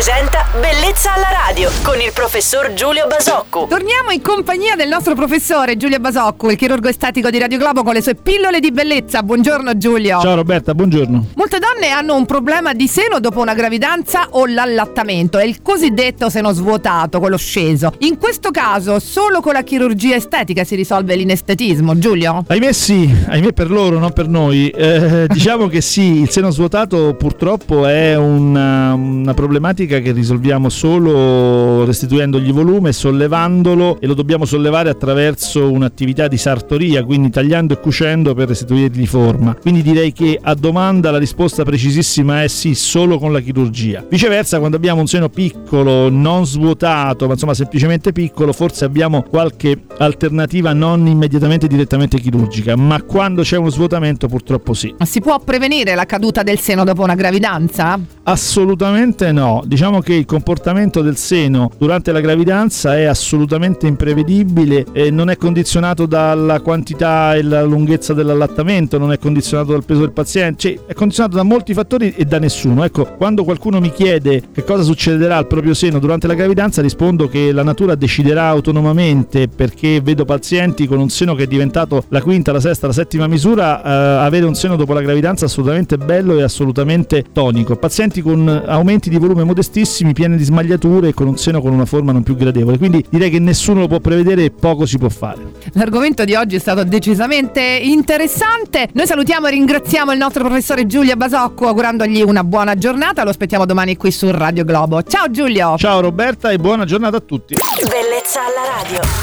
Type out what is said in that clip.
presenta Bellezza alla radio con il professor Giulio Basocco. Torniamo in compagnia del nostro professore Giulio Basocco, il chirurgo estetico di Radio Globo con le sue pillole di bellezza. Buongiorno Giulio. Ciao Roberta, buongiorno. Molte donne hanno un problema di seno dopo una gravidanza o l'allattamento, è il cosiddetto seno svuotato, quello sceso. In questo caso solo con la chirurgia estetica si risolve l'inestetismo, Giulio? Ahimè sì, ahimè per loro, non per noi. Eh, diciamo che sì, il seno svuotato purtroppo è una, una problematica che risolviamo solo restituendogli volume, sollevandolo e lo dobbiamo sollevare attraverso un'attività di sartoria, quindi tagliando e cucendo per restituirgli forma. Quindi direi che a domanda la risposta precisissima è sì, solo con la chirurgia. Viceversa, quando abbiamo un seno piccolo, non svuotato, ma insomma semplicemente piccolo, forse abbiamo qualche alternativa non immediatamente direttamente chirurgica, ma quando c'è uno svuotamento purtroppo sì. Si può prevenire la caduta del seno dopo una gravidanza? Assolutamente no, diciamo che il comportamento del seno durante la gravidanza è assolutamente imprevedibile e non è condizionato dalla quantità e la lunghezza dell'allattamento, non è condizionato dal peso del paziente, cioè è condizionato da molti fattori e da nessuno. Ecco, quando qualcuno mi chiede che cosa succederà al proprio seno durante la gravidanza, rispondo che la natura deciderà autonomamente perché vedo pazienti con un seno che è diventato la quinta, la sesta, la settima misura, eh, avere un seno dopo la gravidanza assolutamente bello e assolutamente tonico. Pazienti con aumenti di volume modestissimi, pieni di smagliature e con un seno con una forma non più gradevole. Quindi direi che nessuno lo può prevedere e poco si può fare. L'argomento di oggi è stato decisamente interessante. Noi salutiamo e ringraziamo il nostro professore Giulio Basocco augurandogli una buona giornata. Lo aspettiamo domani qui su Radio Globo. Ciao Giulio! Ciao Roberta e buona giornata a tutti. Bellezza alla radio.